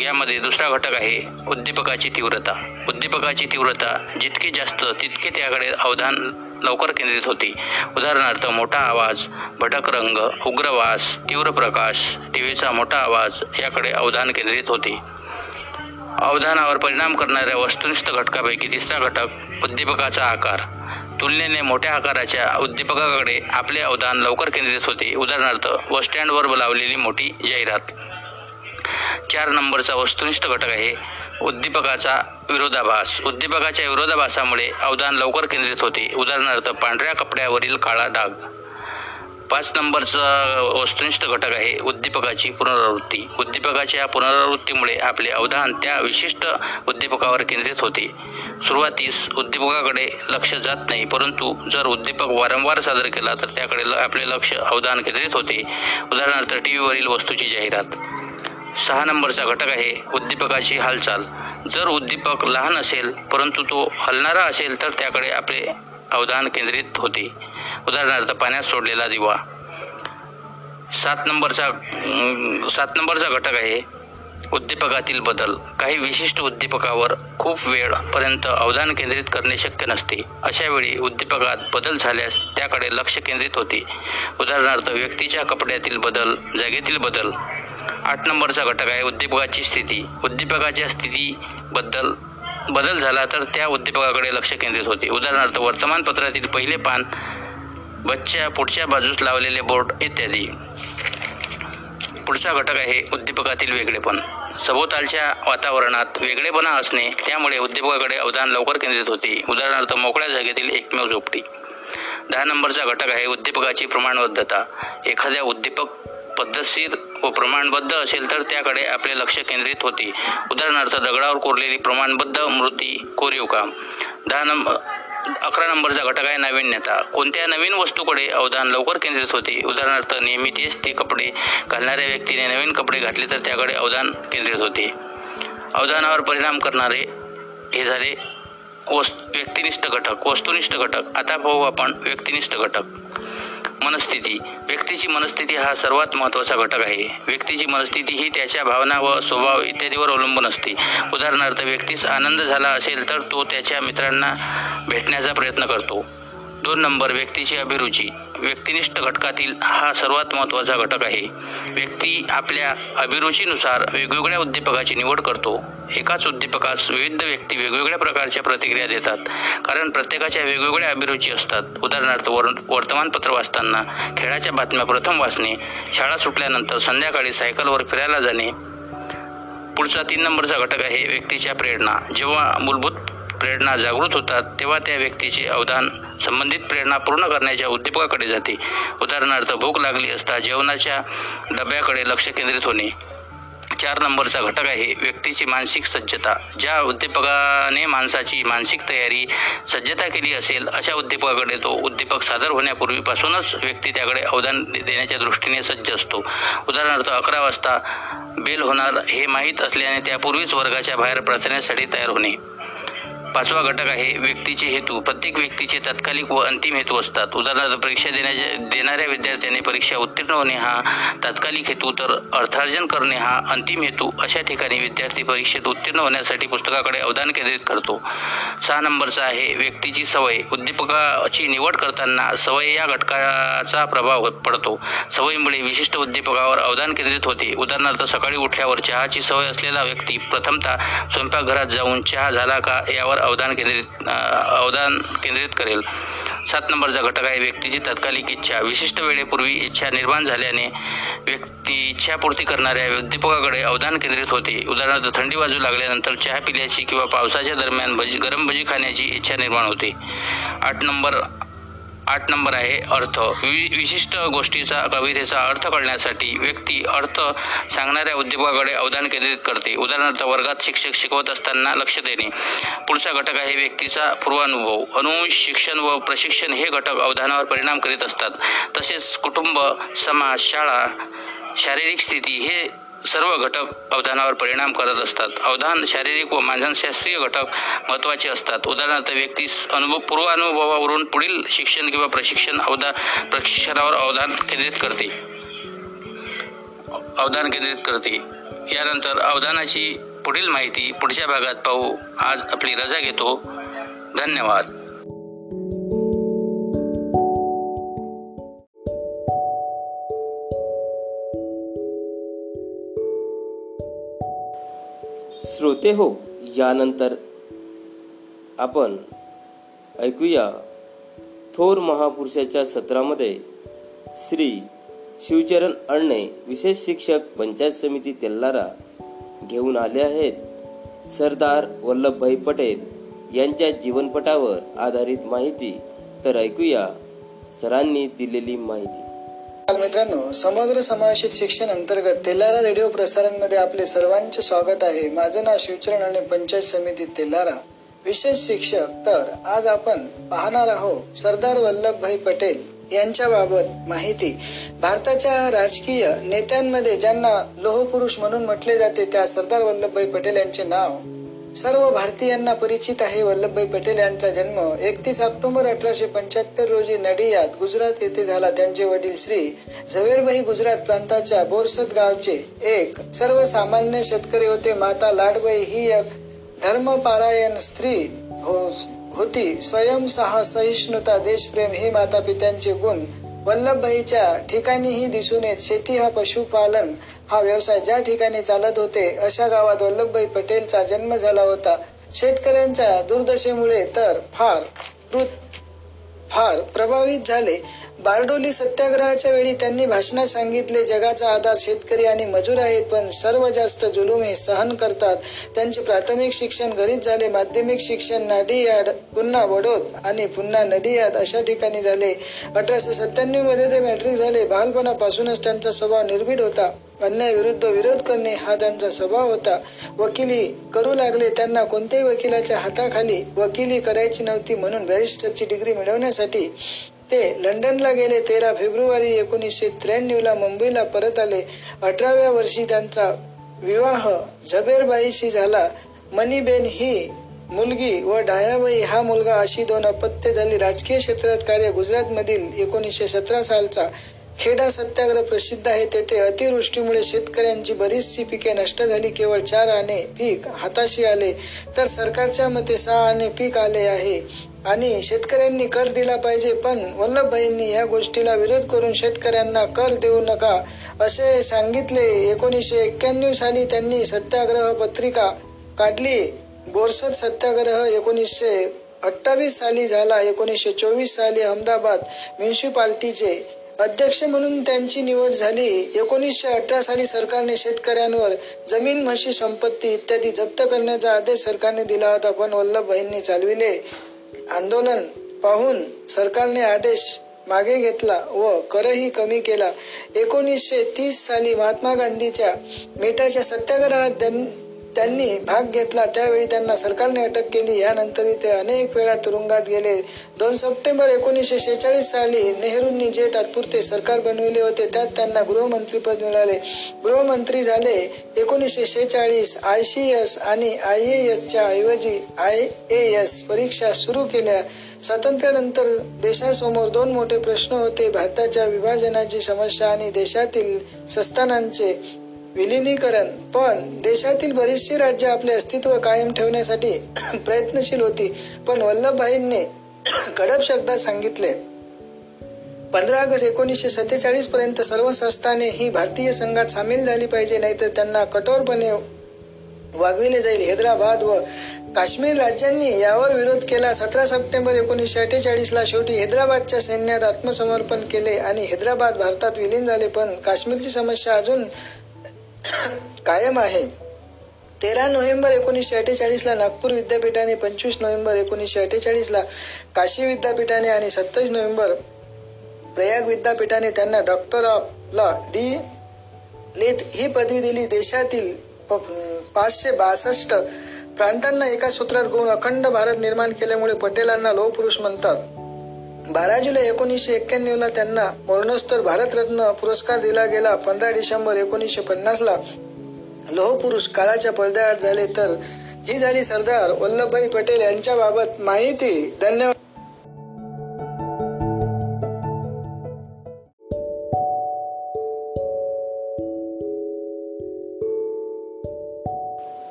यामध्ये दुसरा घटक आहे उद्दीपकाची तीव्रता. उद्दीपकाची तीव्रता जितकी जास्त तितके त्याकडे अवधान लवकर केंद्रित होते. उदाहरणार्थ मोठा आवाज भटक रंग उग्रवास तीव्र प्रकाश टी व्हीचा मोठा आवाज याकडे अवधान केंद्रित होते. अवधानावर परिणाम करणाऱ्या वस्तुनिष्ठ घटकापैकी तिसरा घटक उद्दीपकाचा आकार. तुलनेने मोठ्या आकाराच्या उद्दीपकाकडे आपले अवधान लवकर केंद्रित होते. उदाहरणार्थ बस स्टँडवर लावलेली मोठी जाहिरात. चार नंबरचा वस्तुनिष्ठ घटक आहे उद्दीपकाचा विरोधाभास. उद्दीपकाच्या विरोधाभासामुळे अवधान लवकर केंद्रित होते. उदाहरणार्थ पांढऱ्या कपड्यावरील काळा डाग. पाच नंबरचा वस्तुनिष्ठ घटक आहे उद्दीपकाची पुनरावृत्ती. उद्दीपकाच्या पुनरावृत्तीमुळे आपले अवधान त्या विशिष्ट उद्दीपकावर केंद्रित होते. सुरुवातीस उद्दीपकाकडे लक्ष जात नाही परंतु जर उद्दीपक वारंवार सादर केला तर त्याकडे ल- आपले लक्ष अवधान केंद्रित होते. उदाहरणार्थ टी व्हीवरील वस्तूची जाहिरात. सहा नंबरचा घटक आहे उद्दीपकाची हालचाल. जर उद्दीपक लहान असेल परंतु तो हलणारा असेल तर त्याकडे आपले अवधान केंद्रित होते. उदाहरणार्थ पाण्यात सोडलेला दिवा. सात नंबरचा सात नंबरचा घटक आहे उद्दीपकातील बदल. काही विशिष्ट उद्दीपकावर खूप वेळपर्यंत अवधान केंद्रित करणे शक्य नसते. अशा वेळी उद्दीपकात बदल झाल्यास त्याकडे लक्ष केंद्रित होते. उदाहरणार्थ व्यक्तीच्या कपड्यातील बदल जागेतील बदल. आठ नंबरचा घटक आहे उद्दीपकाची स्थिती. उद्दीपकाच्या स्थितीबद्दल बदल झाला तर त्या उद्दीपकाकडे लक्ष केंद्रित होते. उदाहरणार्थ वर्तमानपत्रातील पहिले पान बच्च्या पुढच्या बाजूस लावलेले बोर्ड इत्यादी. पुढचा घटक आहे उद्दीपकातील वेगळेपण. सभोवतालच्या वातावरणात वेगळेपणा असणे त्यामुळे उद्दीपकाकडे अवधान लवकर केंद्रित होते. उदाहरणार्थ मोकळ्या जागेतील एकमेव झोपडी. दहा नंबरचा घटक आहे उद्दीपकाची प्रमाणबद्धता. एखाद्या उद्दीपक पद्धतशीर व प्रमाणबद्ध असेल तर त्याकडे आपले लक्ष केंद्रित होते. उदाहरणार्थ दगडावर कोरलेली प्रमाणबद्ध मूर्ती कोरीव काम दहा नंबर अकरा नंबरचा घटक आहे नाविन्यता. कोणत्या नवीन वस्तूकडे अवधान लवकर केंद्रित होते. उदाहरणार्थ नेहमी तेच ते कपडे घालणाऱ्या व्यक्तीने नवीन कपडे घातले तर त्याकडे अवधान केंद्रित होते. अवधानावर परिणाम करणारे हे झाले वस् व्यक्तिनिष्ठ घटक वस्तुनिष्ठ घटक. आता पाहू आपण व्यक्तिनिष्ठ घटक. मनस्थिती. व्यक्तीची मनस्थिती हा सर्वात महत्त्वाचा घटक आहे. व्यक्तीची मनस्थिती ही त्याच्या भावना व स्वभाव इत्यादीवर अवलंबून असते. उदाहरणार्थ व्यक्तीस आनंद झाला असेल तर तो त्याच्या मित्रांना भेटण्याचा प्रयत्न करतो. दोन नंबर व्यक्तीची अभिरुची. व्यक्तिनिष्ठ घटकातील हा सर्वात महत्त्वाचा घटक आहे. व्यक्ती आपल्या अभिरुचीनुसार वेगवेगळ्या उद्दीपकाची निवड करतो. एकाच उद्दीपकास विविध व्यक्ती वेगवेगळ्या प्रकारच्या प्रतिक्रिया देतात. कारण प्रत्येकाच्या वेगवेगळ्या अभिरुची असतात. उदाहरणार्थ वर वर्तमानपत्र वाचताना खेळाच्या बातम्या प्रथम वाचणे शाळा सुटल्यानंतर संध्याकाळी सायकलवर फिरायला जाणे. पुढचा तीन नंबरचा घटक आहे व्यक्तीच्या प्रेरणा. जेव्हा मूलभूत प्रेरणा जागृत होतात तेव्हा त्या व्यक्तीचे अवधान संबंधित प्रेरणा पूर्ण करण्याच्या उद्दीपकाकडे जाते. उदाहरणार्थ भूक लागली असता जेवणाच्या डब्याकडे लक्ष केंद्रित होणे. चार नंबरचा घटक आहे व्यक्तीची मानसिक सज्जता. ज्या उद्दीपकाने माणसाची मानसिक तयारी सज्जता केली असेल अशा उद्दीपकाकडे तो उद्दीपक सादर होण्यापूर्वीपासूनच व्यक्ती त्याकडे अवधान दे- देण्याच्या दृष्टीने सज्ज असतो. उदाहरणार्थ अकरा वाजता बेल होणार हे माहीत असल्याने त्यापूर्वीच वर्गाच्या बाहेर प्रार्थनेसाठी तयार होणे. पाचवा घटक आहे व्यक्तीचे हेतू. प्रत्येक व्यक्तीचे तात्कालिक व अंतिम हेतू असतात. उदाहरणार्थ परीक्षा देण्याच्या देणाऱ्या विद्यार्थ्याने परीक्षा उत्तीर्ण होणे हा तात्कालिक हेतू तर अर्थार्जन करणे हा अंतिम हेतू. अशा ठिकाणी विद्यार्थी परीक्षेत उत्तीर्ण होण्यासाठी पुस्तकाकडे अवधान केंद्रित करतो. सहा नंबरचा आहे व्यक्तीची सवय. उद्दीपकाची निवड करताना सवय या घटकाचा प्रभाव पडतो. सवयीमुळे विशिष्ट उद्दीपकावर अवधान केंद्रित होते. उदाहरणार्थ सकाळी उठल्यावर चहाची सवय असलेला व्यक्ती प्रथमतः स्वयंपाकघरात जाऊन चहा झाला का यावर अवधान केंद्रित अवधान केंद्रित करेल. सात नंबरचा घटक आहे व्यक्तीची तात्कालिक इच्छा. विशिष्ट वेळेपूर्वी इच्छा निर्माण झाल्याने व्यक्ती इच्छापूर्ती करणाऱ्या उद्दीपकाकडे अवधान केंद्रित होते. उदाहरणार्थ थंडी वाजू लागल्यानंतर चहा पिल्याची किंवा पावसाच्या दरम्यान भजी गरम भजी खाण्याची इच्छा निर्माण होते. आठ नंबर आठ नंबर आहे अर्थ. वि विशिष्ट गोष्टीचा कवितेचा अर्थ कळण्यासाठी व्यक्ती अर्थ सांगणाऱ्या उद्योगाकडे अवधान केंद्रित करते. उदाहरणार्थ वर्गात शिक्षक शिकवत असताना लक्ष देणे. पुढचा घटक आहे व्यक्तीचा पूर्वानुभव. अनुवंश शिक्षण व प्रशिक्षण हे घटक अवधानावर परिणाम करीत असतात. तसेच कुटुंब समाज शाळा शारीरिक स्थिती हे सर्व घटक अवधानावर परिणाम करत असतात. अवधान शारीरिक व मानसशास्त्रीय घटक महत्त्वाचे असतात. उदाहरणार्थ व्यक्ती अनुभव पूर्वानुभवावरून पुढील शिक्षण किंवा प्रशिक्षण अवधा प्रशिक्षणावर अवधान केंद्रित करते. अवधान केंद्रित करते. यानंतर अवधानाची पुढील माहिती पुढच्या भागात पाहू. आज आपली रजा घेतो. धन्यवाद. श्रोते हो यानंतर आपण ऐकूया थोर महापुरुषाच्या सत्रामध्ये श्री शिवचरण अण्णे विशेष शिक्षक पंचायत समिती तेल्लारा घेऊन आले आहेत. सरदार वल्लभभाई पटेल यांच्या जीवनपटावर आधारित माहिती. तर ऐकूया सरांनी दिलेली माहिती. मित्रांनो समग्र समावेशित शिक्षण अंतर्गत तेलारा रेडिओ प्रसारणमध्ये आपले सर्वांचे स्वागत आहे. माझं नाव शिवचरण आणि पंचायत समिती तेलारा. विशेष शिक्षक तर आज आपण पाहणार आहोत सरदार वल्लभभाई पटेल यांच्याबाबत माहिती. भारताच्या राजकीय नेत्यांमध्ये ज्यांना लोहपुरुष म्हणून म्हटले जाते त्या सरदार वल्लभभाई पटेल यांचे नाव सर्व भारतीयांना परिचित आहे वल्लभभाई पटेल यांचा जन्म एकतीस ऑक्टोबर अठराशे पंच्याहत्तर रोजी नडियात गुजरात येथे झाला. त्यांचे वडील श्री झवेरभाई गुजरात प्रांताच्या बोरसद गावचे एक सर्वसामान्य शेतकरी होते. माता लाडबाई ही एक धर्मपारायण स्त्री हो होती. स्वयंसहा सहिष्णुता देशप्रेम हे माता पित्यांचे गुण वल्लभभाईच्या ठिकाणीही दिसून येत शेती हा पशुपालन हा व्यवसाय ज्या ठिकाणी चालत होते अशा गावात वल्लभभाई पटेलचा जन्म झाला होता. शेतकऱ्यांच्या दुर्दशेमुळे तर फार फार प्रभावित झाले. बारडोली सत्याग्रहाच्या वेळी त्यांनी भाषणात सांगितले जगाचा आधार शेतकरी आणि मजूर आहेत पण सर्व जास्त जुलूम हे सहन करतात. त्यांचे प्राथमिक शिक्षण घरीच झाले माध्यमिक शिक्षण नाडियाड पुन्हा वडोद आणि पुन्हा नडियाद अशा ठिकाणी झाले. अठराशे सत्त्याण्णवमध्ये ते मॅट्रिक झाले. बालपणापासूनच त्यांचा स्वभाव निर्भीड होता. अन्यायविरुद्ध विरोध करणे हा त्यांचा स्वभाव होता. वकिली करू लागले त्यांना कोणत्याही वकिलाच्या हाताखाली वकिली करायची नव्हती म्हणून बॅरिस्टरची डिग्री मिळवण्यासाठी ते लंडनला गेले तेरा फेब्रुवारी एकोणीसशे त्र्याण्णवला मुंबईला परत आले. अठराव्या वर्षी त्यांचा विवाह झबेरबाईशी झाला. मनीबेन ही मुलगी व डायाबाई हा मुलगा अशी दोन अपत्य झाली. राजकीय क्षेत्रात कार्य गुजरातमधील एकोणीसशे सतरा सालचा खेडा सत्याग्रह प्रसिद्ध आहे. तेथे अतिवृष्टीमुळे शेतकऱ्यांची बरीचशी पिके नष्ट झाली. केवळ चार आणे पीक हाताशी आले. तर सरकारच्या मते सहा आणे पीक आले आहे. आणि शेतकऱ्यांनी कर दिला पाहिजे पण वल्लभभाईंनी या गोष्टीला विरोध करून शेतकऱ्यांना कर देऊ नका असे सांगितले. एकोणीसशे एक्क्याण्णव साली त्यांनी सत्याग्रह पत्रिका काढली. बोरसद सत्याग्रह एकोणीसशे अठ्ठावीस साली झाला. एकोणीसशे चोवीस साली अहमदाबाद म्युन्सिपाल्टीचे अध्यक्ष म्हणून त्यांची निवड झाली. एकोणीसशे अठरा साली सरकारने शेतकऱ्यांवर जमीन म्हशी संपत्ती इत्यादी जप्त करण्याचा आदेश सरकारने दिला होता पण वल्लभभाईंनी चालविले. आंदोलन पाहून सरकारने आदेश मागे घेतला व करही कमी केला. एकोणीसशे तीस साली महात्मा गांधीच्या मिठाच्या सत्याग्रहात त्यांनी भाग घेतला. त्यावेळी त्यांना सरकारने अटक केली. यानंतरही ते अनेक वेळा तुरुंगात गेले. दोन सप्टेंबर एकोणीसशे शेहेचाळीस साली नेहरूंनी जे तात्पुरते सरकार बनविले होते त्यात त्यांना गृहमंत्रीपद मिळाले. गृहमंत्री झाले एकोणीसशे शेहेचाळीस. आय सी एस आणि आय ए एसच्या ऐवजी आय ए एस परीक्षा सुरू केल्या. स्वातंत्र्यानंतर देशासमोर दोन मोठे प्रश्न होते. भारताच्या विभाजनाची समस्या आणि देशातील संस्थानांचे विलिनीकरण. पण देशातील बरीचशी राज्य आपले अस्तित्व कायम ठेवण्यासाठी *laughs* प्रयत्नशील होती. पण वल्लभभाईंनी *coughs* कडक शब्दात सांगितले पंधरा ऑगस्ट एकोणीसशे सत्तेचाळीस पर्यंत सर्व संस्थाने ही भारतीय संघात सामील झाली पाहिजे नाहीतर त्यांना कठोरपणे वागविले जाईल. हैदराबाद व काश्मीर राज्यांनी यावर विरोध केला. सतरा सप्टेंबर एकोणीसशे अठ्ठेचाळीसला शेवटी हैदराबादच्या सैन्यात आत्मसमर्पण केले आणि हैदराबाद भारतात विलीन झाले. पण काश्मीरची समस्या अजून *coughs* कायम आहे. तेरा नोव्हेंबर एकोणीसशे अठ्ठेचाळीसला नागपूर विद्यापीठाने पंचवीस नोव्हेंबर एकोणीसशे अठ्ठेचाळीसला काशी विद्यापीठाने आणि सत्तावीस नोव्हेंबर प्रयाग विद्यापीठाने त्यांना doctor of law D Litt ही पदवी दिली. देशातील प- पाचशे बासष्ट प्रांतांना एका सूत्रात गुण अखंड भारत निर्माण केल्यामुळे पटेलांना लोह पुरुष म्हणतात. बारा जुलै एकोणीसशे एक्क्याण्णवला त्यांना मरणोत्तर भारतरत्न पुरस्कार दिला गेला. पंधरा डिसेंबर एकोणीसशे पन्नासला लोहपुरुष काळाच्या पडद्याआड झाले तर ही झाली सरदार वल्लभभाई पटेल यांच्याबाबत माहिती. धन्यवाद.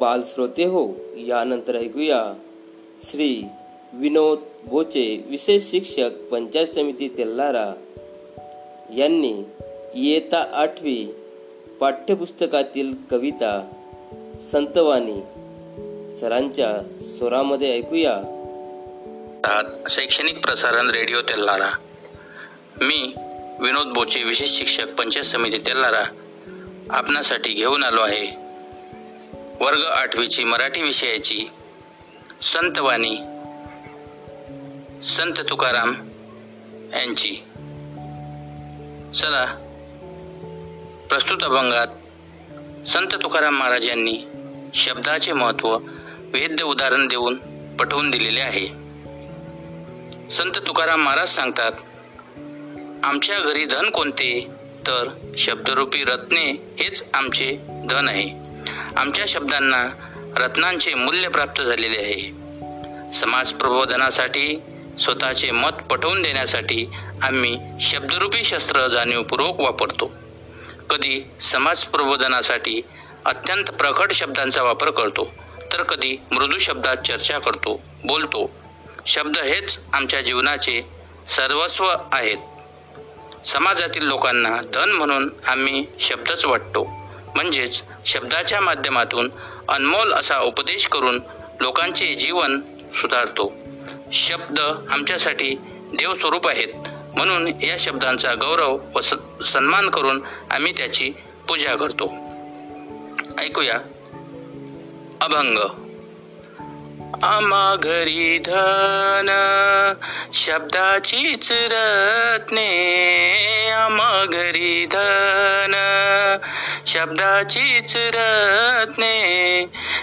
बाल श्रोते हो यानंतर ऐकूया श्री विनोद बोचे विशेष शिक्षक पंचायत समिती तेल्लारा यांनी इयत्ता आठवी पाठ्यपुस्तकातील कविता संतवाणी सरांच्या स्वरामध्ये ऐकूया. शैक्षणिक प्रसारण रेडिओ तेल्लारा मी विनोद बोचे विशेष शिक्षक पंचायत समिती तेल्लारा आपणासाठी घेऊन आलो आहे. वर्ग आठवीची मराठी विषयाची संतवाणी संत तुकाराम यांची. चला प्रस्तुत अभंगात संत तुकाराम महाराज यांनी शब्दाचे महत्त्व वेद्य उदाहरण देऊन पटवून दिलेले आहे. संत तुकाराम महाराज सांगतात आमच्या घरी धन कोणते? तर शब्दरूपी रत्ने हेच आमचे धन आहे. आमच्या शब्दांना रत्नांचे मूल्य प्राप्त झालेले आहे. समाज प्रबोधनासाठी स्वतःचे मत पटवून देण्यासाठी आम्ही शब्दरूपी शस्त्र जाणीवपूर्वक वापरतो. कधी समाज प्रबोधनासाठी अत्यंत प्रखट शब्दांचा वापर करतो तर कधी मृदू शब्दात चर्चा करतो बोलतो. शब्द हेच आमच्या जीवनाचे सर्वस्व आहेत. समाजातील लोकांना धन म्हणून आम्ही शब्दच वाटतो. म्हणजेच शब्दाच्या माध्यमातून अनमोल असा उपदेश करून लोकांचे जीवन सुधारतो. शब्द आमच्यासाठी देवस्वरूप आहेत. म्हणून या शब्दांचा गौरव व सन्मान करून आम्ही त्याची पूजा करतो. ऐकूया. अभंग. आम्हा घरी धन शब्दाचीच रत्ने आम्हा घरी धन शब्दाचीच रत्ने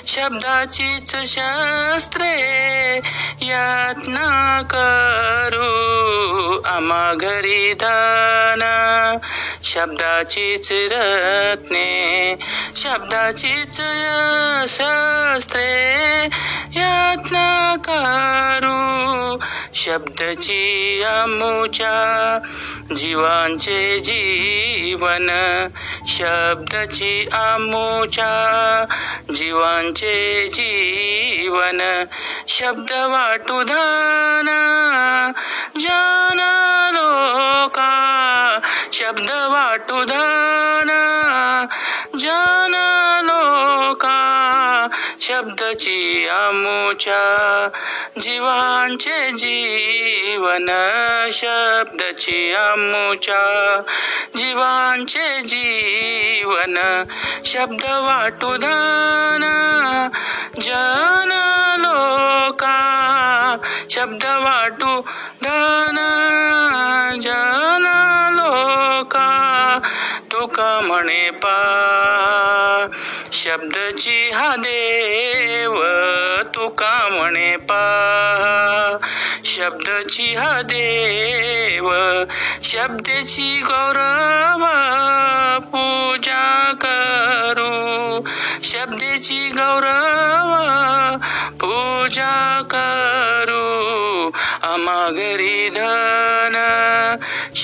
शब्दाचीच शास्त्रे यातना करू आम्हा घरी धन शब्दाचीच रत्ने शब्दाचीच शास्त्रे यातना कारू शब्दची आमुच्या जीवांचे जीवन. शब्दची आमुच्या जीवांचे जीवन. शब्द वाटू धन जन लोका. शब्द वाटू धन शब्दची आमुच्या जीवांचे जीवन शब्दची आमुच्या जीवांचे जीवन शब्द वाटू धन जन लोका. शब्द वाटू धन तुका म्हणे पा. शब्दची हा देव तुका म्हणे पा. शब्दची हा देव शब्दाची गौरव पूजा करू. शब्दची गौरव पूजा करू. अमागरी घरी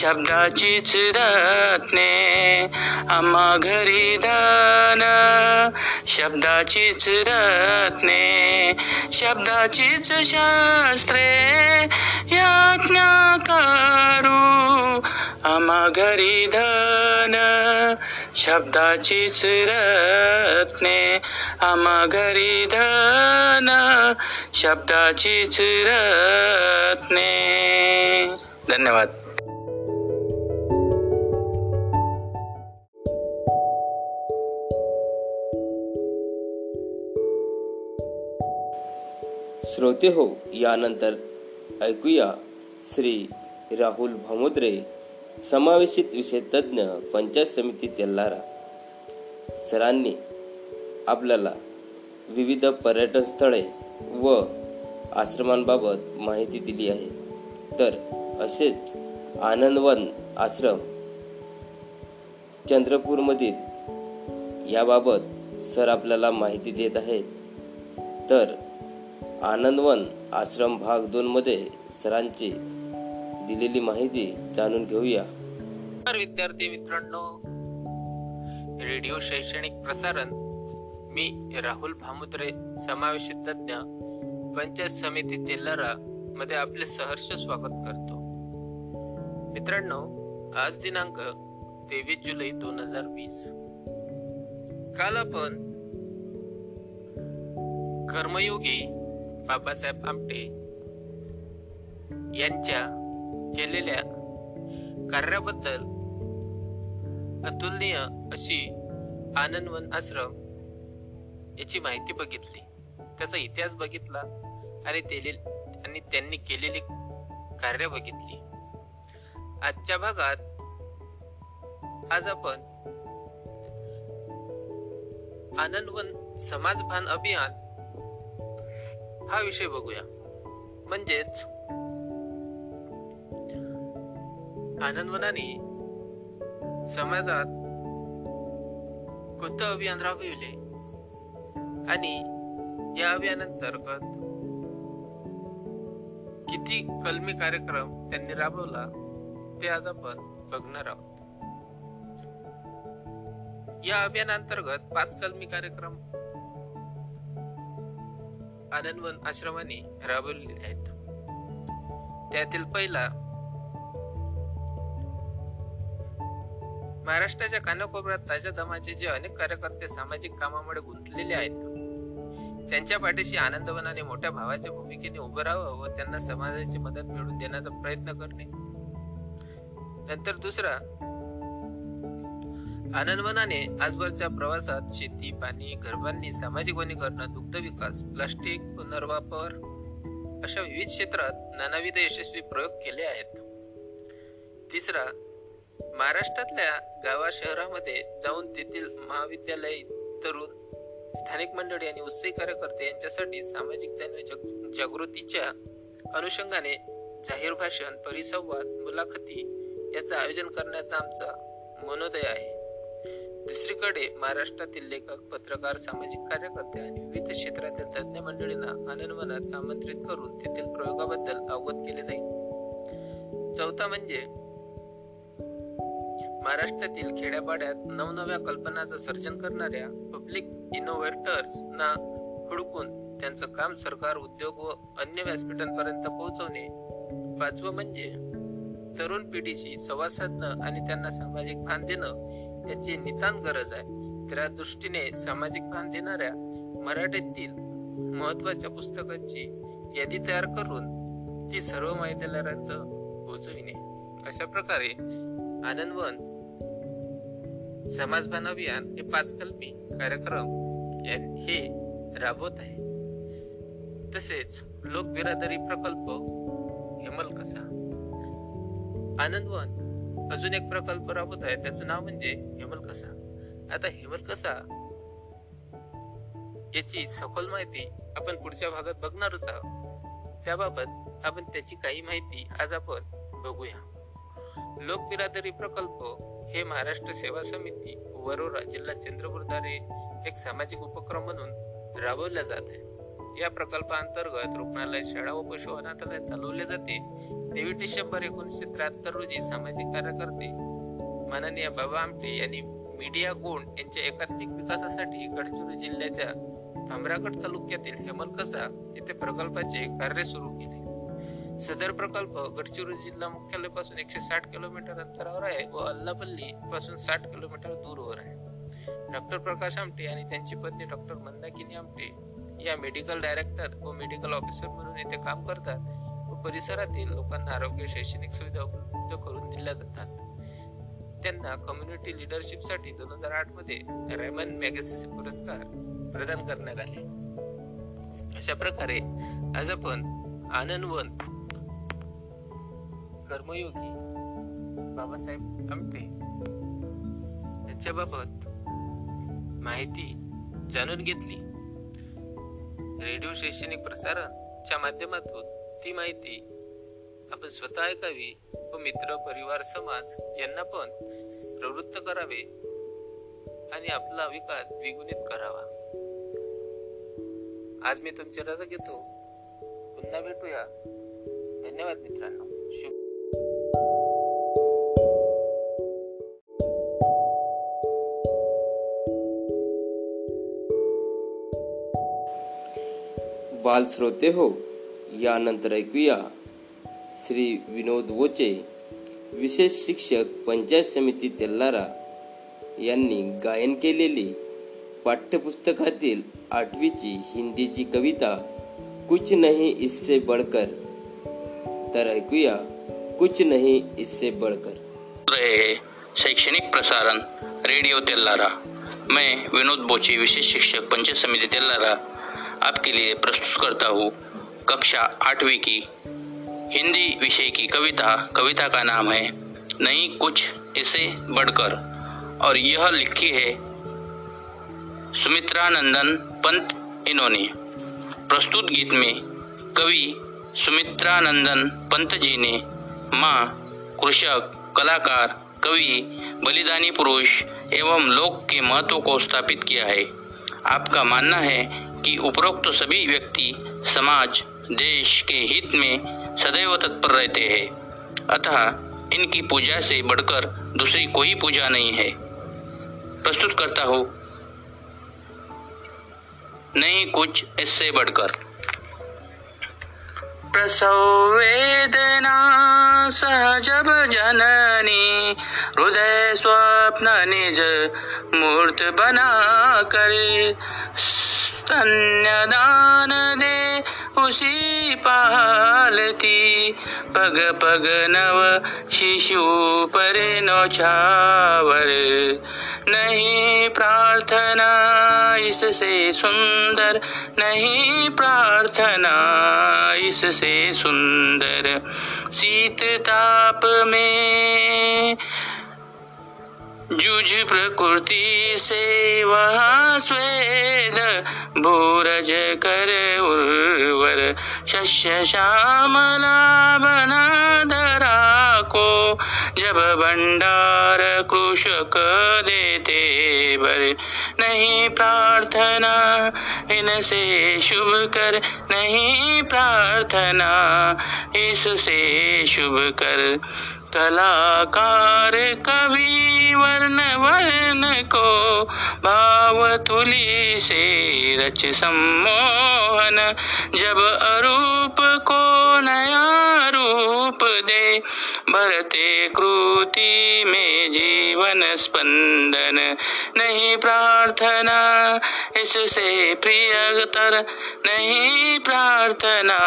शब्दाचीच रत्ने आम्हा घरी धन शब्दाचीच रत्ने शब्दाचीच शास्त्रे याज्ञा करू आम्हा घरी धन शब्दाचीच रत्ने आम्हा घरी धन शब्दाचीच रत्ने धन्यवाद. श्रोते हो यानंतर ऐकूया श्री राहुल भामुद्रे समावेशित विषय तज्ज्ञ पंचायत समिती तेल्लारा सरांनी आपल्याला विविध पर्यटन स्थळे व आश्रमांबाबत माहिती दिली आहे. तर असेच आनंदवन आश्रम चंद्रपूरमधील याबाबत सर आपल्याला माहिती देत आहेत. तर आनंदवन आश्रम भाग दोन मध्ये सरांची दिलेली माहिती जाणून घेऊया. नमस्कार विद्यार्थी मित्रांनो रेडिओ शैक्षणिक प्रसारण मी राहुल भामुद्रे समावेशित तज्ञ पंचायत समिती तेलारा मध्ये आपले सहर्ष स्वागत करतो. मित्रांनो आज दिनांक तेवीस जुलै दोन हजार वीस. काल आपण कर्मयोगी बाबासाहेब आमटे यांच्या केलेल्या कार्याबद्दल अतुलनीय अशी आनंदवन आश्रम याची माहिती बघितली. त्याचा इतिहास बघितला आणि आणि त्यांनी केलेली कार्य बघितली. आजच्या भागात आज आपण आनंदवन समाजभान अभियान हा विषय बघूया. म्हणजेच आनंदवनाने समाजात कोणतं अभियान राबविले? आणि या अभियानांतर्गत किती कलमी कार्यक्रम त्यांनी राबवला ते आज आपण बघणार आहोत. या अभियानांतर्गत पाच कलमी कार्यक्रम आनंदवन आश्रमाने राबवलेले आहेत. त्यातील पहिला महाराष्ट्राच्या कानाकोपऱ्यात ताज्या दमाचे जे अनेक कार्यकर्ते सामाजिक कामामुळे गुंतलेले आहेत त्यांच्या पाठीशी आनंदवनाने मोठ्या भावाच्या भूमिकेने उभं राहावं व त्यांना समाजाची मदत मिळवून देण्याचा प्रयत्न करणे. नंतर दुसरा आनंदवनाने आजवरच्या प्रवासात शेती पाणी घरबांधणी सामाजिक वनीकरण दुग्ध विकास प्लास्टिक पुनर्वापर अशा विविध क्षेत्रात नानाविध यशस्वी प्रयोग केले आहेत. तिसरा महाराष्ट्रातल्या गावा शहरामध्ये जाऊन तेथील महाविद्यालय तरुण स्थानिक मंडळी आणि उत्साही कार्यकर्ते यांच्यासाठी सामाजिक जाणीव जागृतीच्या अनुषंगाने जाहीर भाषण परिसंवाद मुलाखती याचं आयोजन करण्याचा आमचा मनोदय आहे. दुसरीकडे महाराष्ट्रातील लेखक पत्रकार सामाजिक कार्यकर्ते आणि विविध क्षेत्रातील तज्ज्ञ मंडळींना आनंदवनात आमंत्रित करून तेथील प्रयोगाबद्दल अवगत केले जाईल. चौथा म्हणजे महाराष्ट्रातील खेड्यापाड्यात नवनव्या कल्पनाचं सर्जन करणाऱ्या पब्लिक इनोव्हेटर्सना हुडकून त्यांचं काम सरकार उद्योग व अन्य व्यासपीठांपर्यंत पोहोचवणे. पाचवं म्हणजे तरुण पिढीशी संवाद साधणं आणि त्यांना सामाजिक भान देणं. याची नितांत गरज आहे. त्या दृष्टीने सामाजिक भान देणाऱ्या मराठीतील महत्त्वाच्या पुस्तकांची यादी तयार करून ती सर्व महाविद्यालयात पोहोचविणे. अशा प्रकारे आनंदवन समाजभान अभियान हे पाच कल्पी कार्यक्रम हे राबवत आहे. तसेच लोकबिरादरी प्रकल्प हेमल कसा आनंदवन अजून एक प्रकल्प राबवत आहे. त्याचं नाव म्हणजे हेमल कसा आता हेमल कसा याची सखोल माहिती आपण पुढच्या भागात बघणारच आहोत. त्याबाबत आपण त्याची काही माहिती आज आपण बघूया. लोक बिरादरी प्रकल्प हे महाराष्ट्र सेवा समिती वरोरा जिल्हा चंद्रपूरद्वारे एक सामाजिक उपक्रम म्हणून राबवला जात आहे. या प्रकल्पाअंतर्गत रुग्णालय शाळा व पशु अनाथालय चालवले जाते. तेवीस डिसेंबर एकोणीसशे त्र्याहत्तर रोजी सामाजिक कार्यकर्ते माननीय बाबा आमटे यांनी मीडिया गोंड यांच्या एकात्मिक विकासासाठी गडचिरोली जिल्ह्याच्या भामरागड तालुक्यातील हेमलकसा येथे प्रकल्पाचे कार्य सुरू केले. सदर प्रकल्प गडचिरोली जिल्हा मुख्यालयापासून एकशे साठ किलोमीटर अंतरावर आहे व अल्लापल्ली पासून साठ किलोमीटर दूरवर आहे. डॉक्टर प्रकाश आमटे आणि त्यांची पत्नी डॉक्टर मंदाकिनी आमटे या मेडिकल डायरेक्टर व मेडिकल ऑफिसर म्हणून येथे काम करतात. व परिसरातील लोकांना आरोग्य शैक्षणिक सुविधा उपलब्ध करून दिल्या जातात. त्यांना कम्युनिटी लिडरशिपसाठी दोन हजार आठमध्ये रेमन मॅगसेसे पुरस्कार प्रदान करण्यात आले. अशा प्रकारे आज आपण आनंदवंत कर्मयोगी बाबासाहेब आमटे यांच्याबाबत माहिती जाणून घेतली. रेडिओ शैक्षणिक प्रसारणच्या माध्यमातून ती माहिती आपण स्वतः ऐकावी व मित्र परिवार समाज यांना पण प्रवृत्त करावे आणि आपला विकास द्विगुणित करावा. आज मी तुमची रजा घेतो. पुन्हा भेटूया. धन्यवाद मित्रांनो. बाल श्रोते हो यानंतर ऐकूया. श्री विनोद वोचे विशेष शिक्षक पंचायत समिती तेल्लारा यांनी गायन केलेली पाठ्यपुस्तकातील आठवीची हिंदीची कविता कुछ नहीं इससे बढ़कर. तर ऐकूया कुछ नहीं इससे बढ़कर. रहे हैं शैक्षणिक प्रसारण रेडिओ तेल्लारा मैं विनोद बोची विशेष शिक्षक पंचायत समिती तेल्लारा आपके लिए प्रस्तुत करता हूँ कक्षा आठवीं की हिंदी विषय की कविता। कविता का नाम है, नहीं कुछ इसे बढ़कर। और यह लिखी है, सुमित्रानंदन पंत इन्होंने। प्रस्तुत गीत में कवि सुमित्रानंदन पंत जी ने माँ कृषक, कलाकार, कवि, बलिदानी पुरुष एवं लोक के महत्व को स्थापित किया है। आपका मानना है कि उपरोक्त सभी व्यक्ति समाज, देश के हित में सदैव तत्पर रहते हैं। अतः इनकी पूजा से बढ़कर दूसरी कोई पूजा नहीं है। प्रस्तुत करता हूँ। नहीं, कुछ इससे बढ़कर। प्रसव वेदना सहजब जननी, हृदय स्वप्न निज मूर्त बना कर। स्तन्यदान दे उशी पालती पग पग नव शिशु पर नौछावर. नहीं प्रार्थना इससे सुंदर नहीं प्रार्थना इससे सुंदर. शीत ताप में जुझ प्रकृति से वहाँ स्वेद भूरज कर उर्वर शस्य श्यामला बना धरा को जब भंडार कृषक देते बर। नहीं प्रार्थना इनसे शुभ कर। नहीं प्रार्थना इससे शुभ कर। कलाकार कवि वर्ण वर्ण को भाव तुली से रच सम्मोहन। जब अरूप भरते कृति में जीवन स्पंदन। नहीं प्रार्थना इससे प्रियतर नहीं प्रार्थना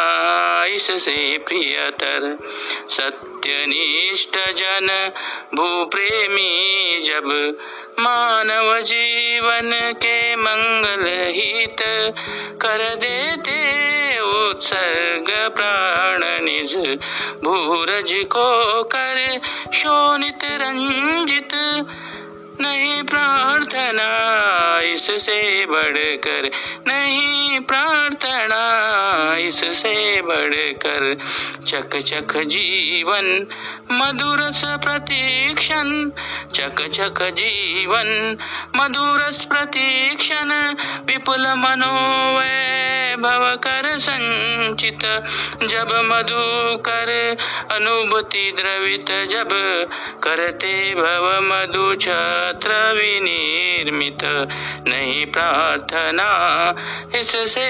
इससे प्रियतर सत्यनिष्ठ जन भूप्रेमी जब मानव जीवन के मंगल हित कर देते उत्सर्ग प्राण निज भूरज को कर शोनित रंजित। नहीं प्रार्थना, इससे बढ़कर नहीं प्रार्थना, इससे बढ़कर चक चक जीवन, मधुरस प्रतीक्षण चक चक जीवन, मधुरस प्रतीक्षण, विपुल मनोवैभव कर संचित, जब मधु कर अनुभूति द्रवित, जब करते भव मधु छत्र विनिर्मित नहीं प्रार्थना। इससे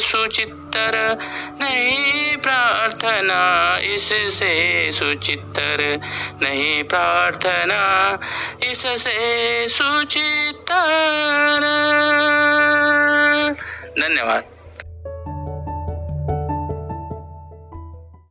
सुचित्तर नहीं प्रार्थना। इससे सुचित्तर नहीं प्रार्थना। इससे सुचित्तर। धन्यवाद।